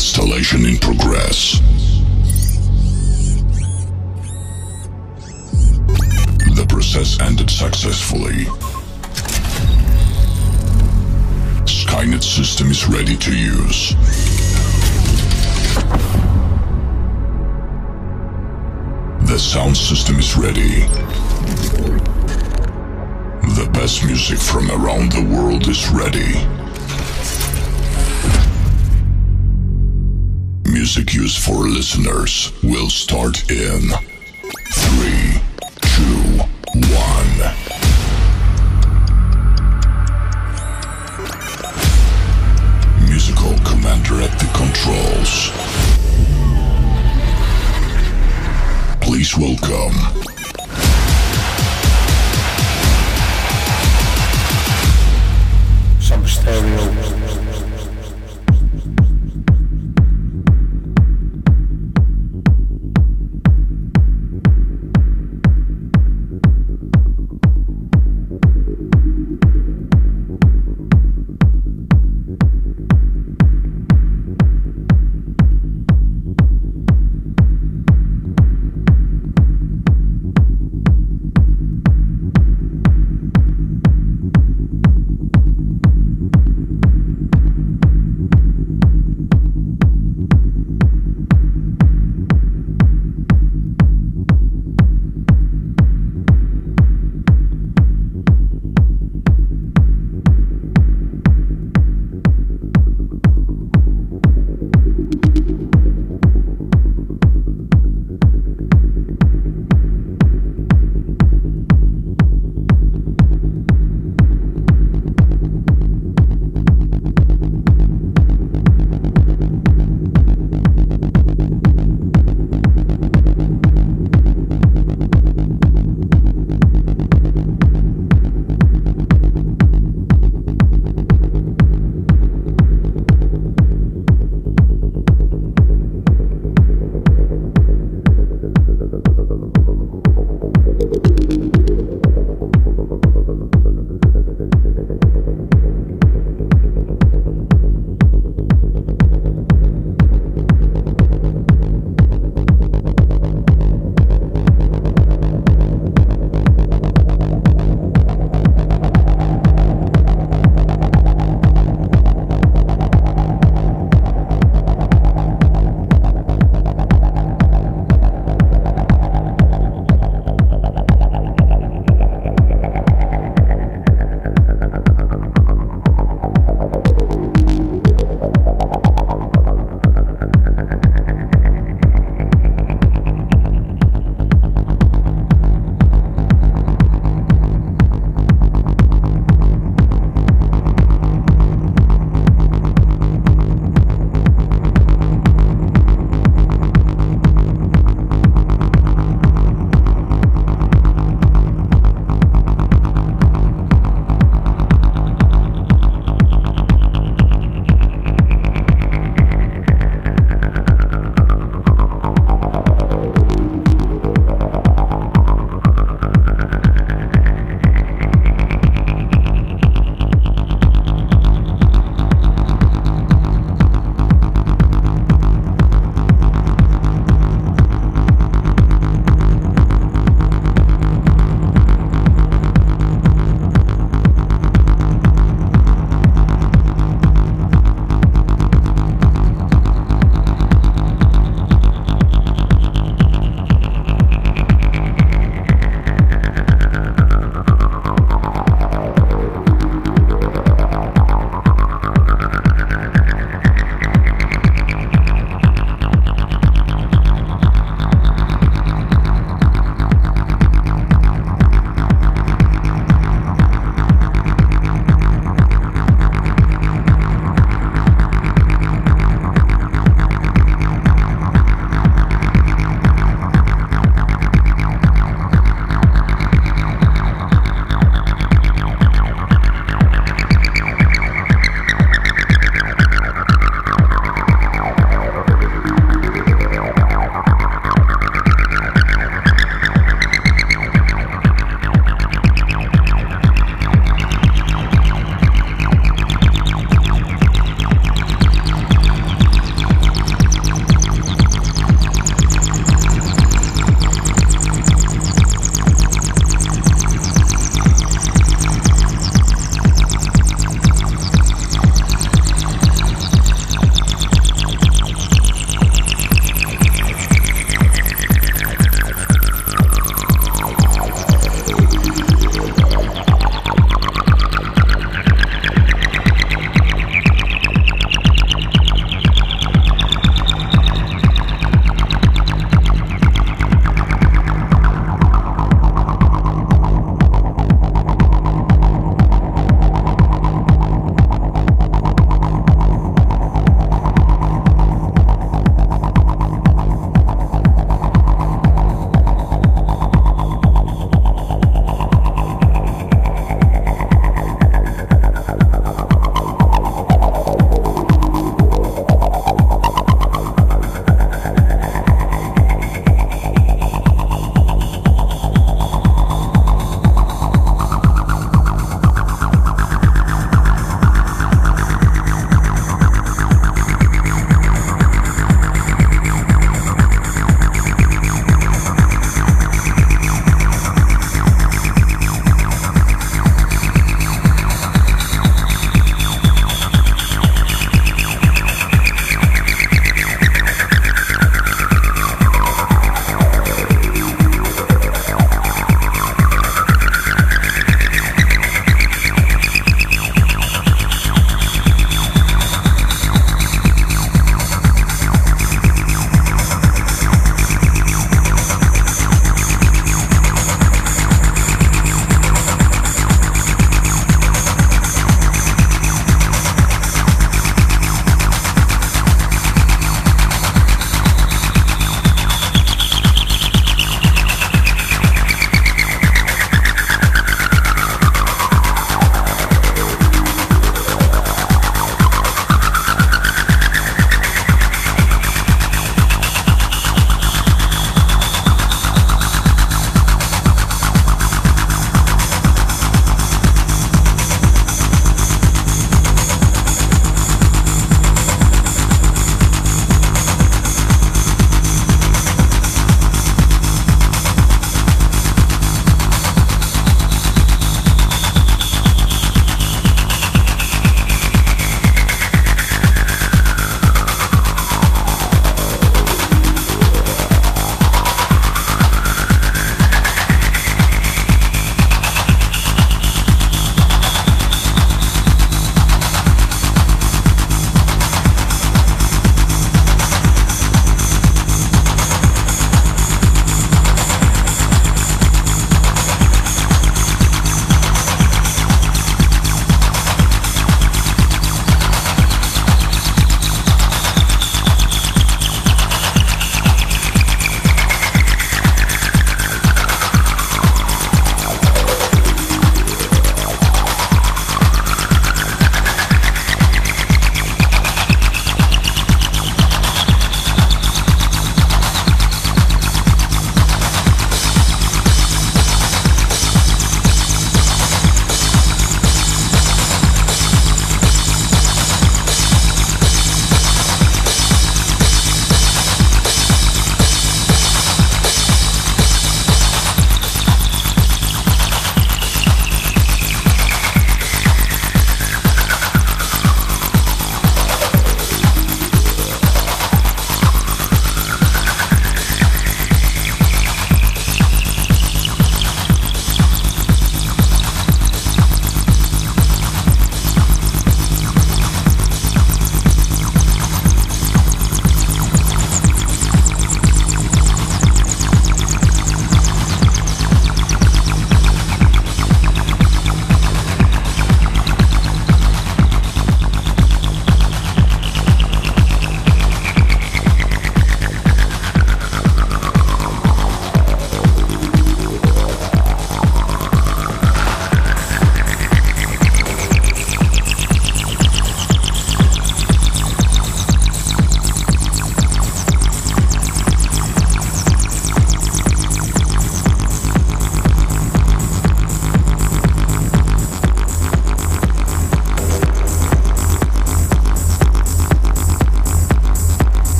Installation in progress. The process ended successfully. Skynet system is ready to use. The sound system is ready. The best music from around the world is ready. Music used for listeners will start in three, two, one. Musical commander at the controls. Please welcome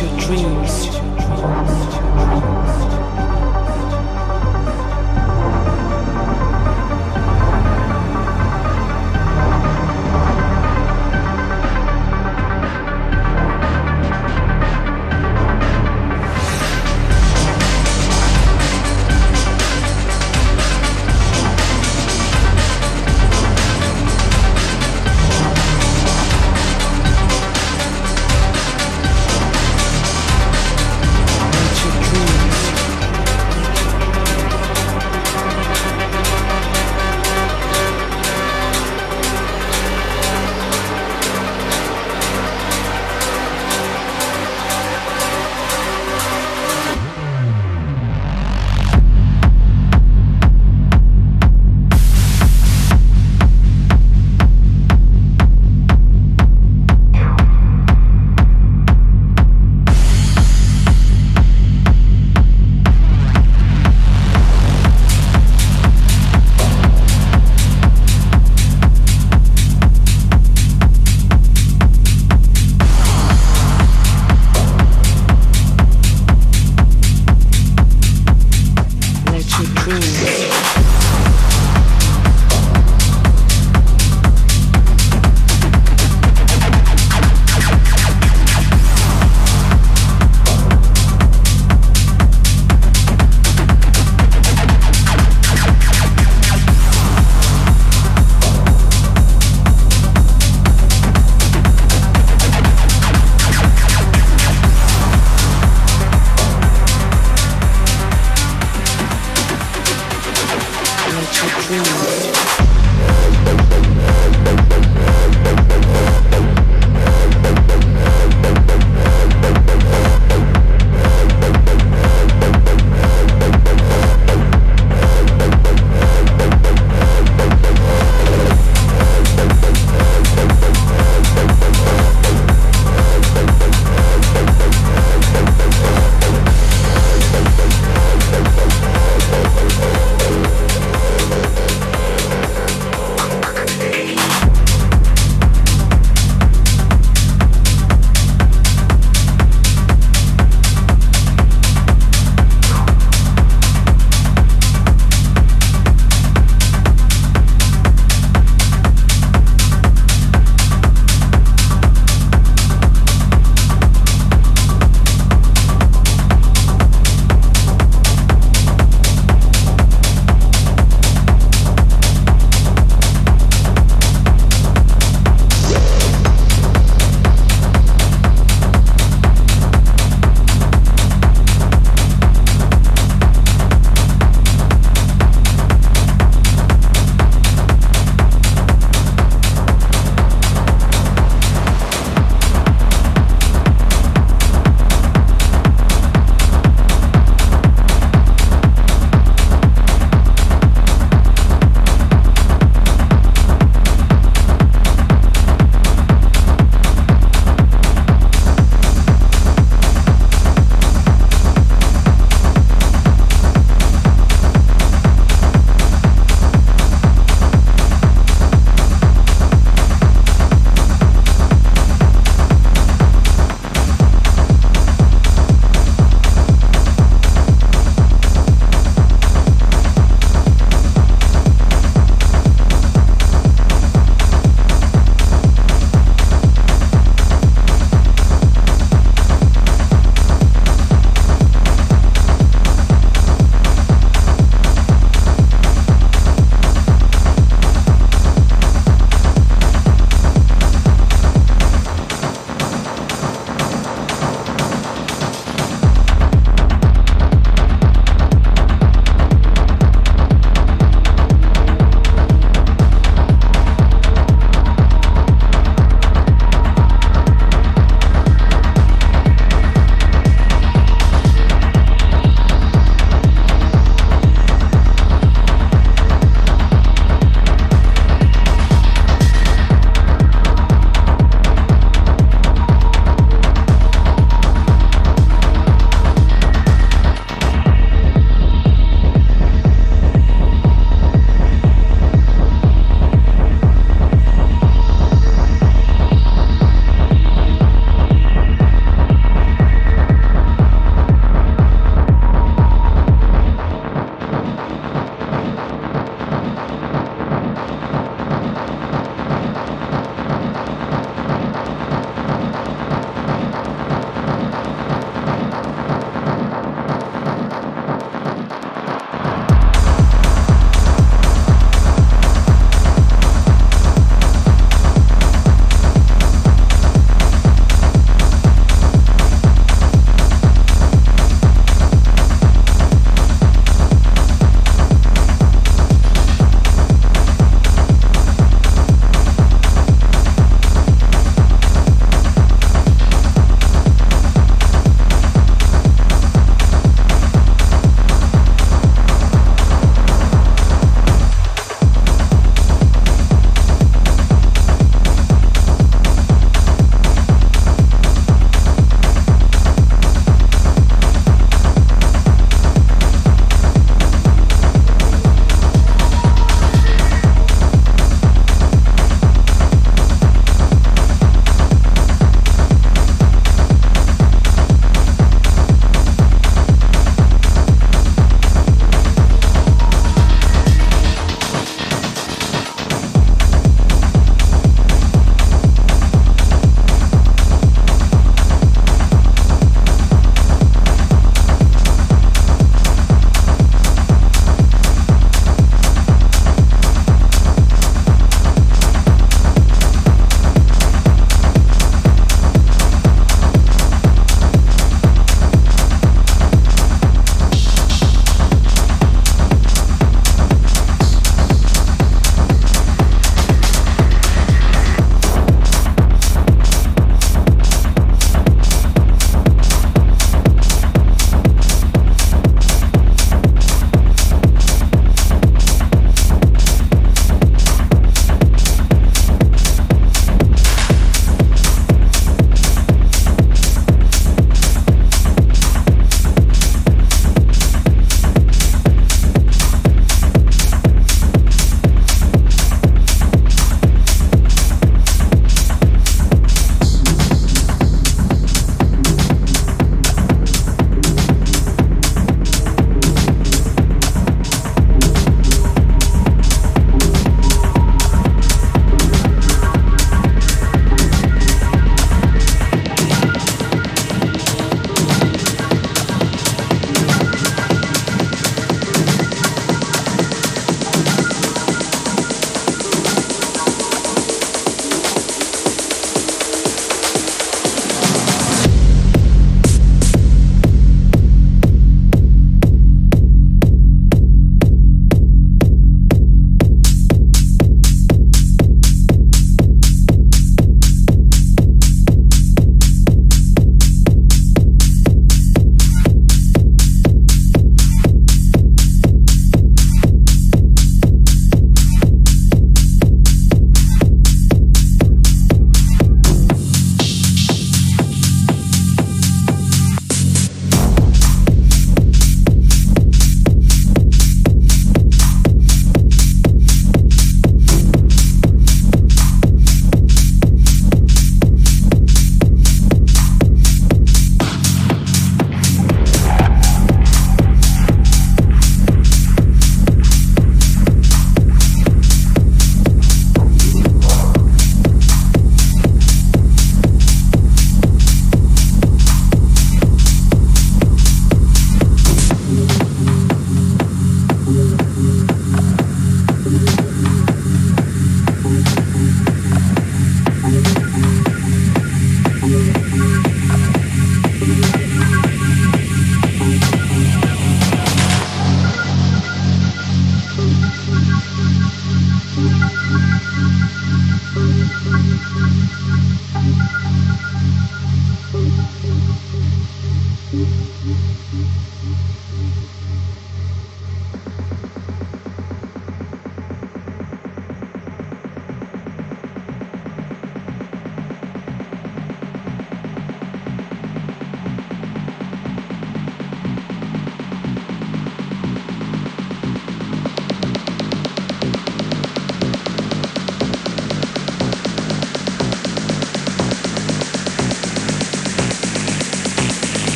your dreams.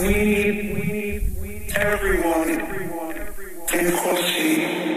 We need everyone, in Kosi.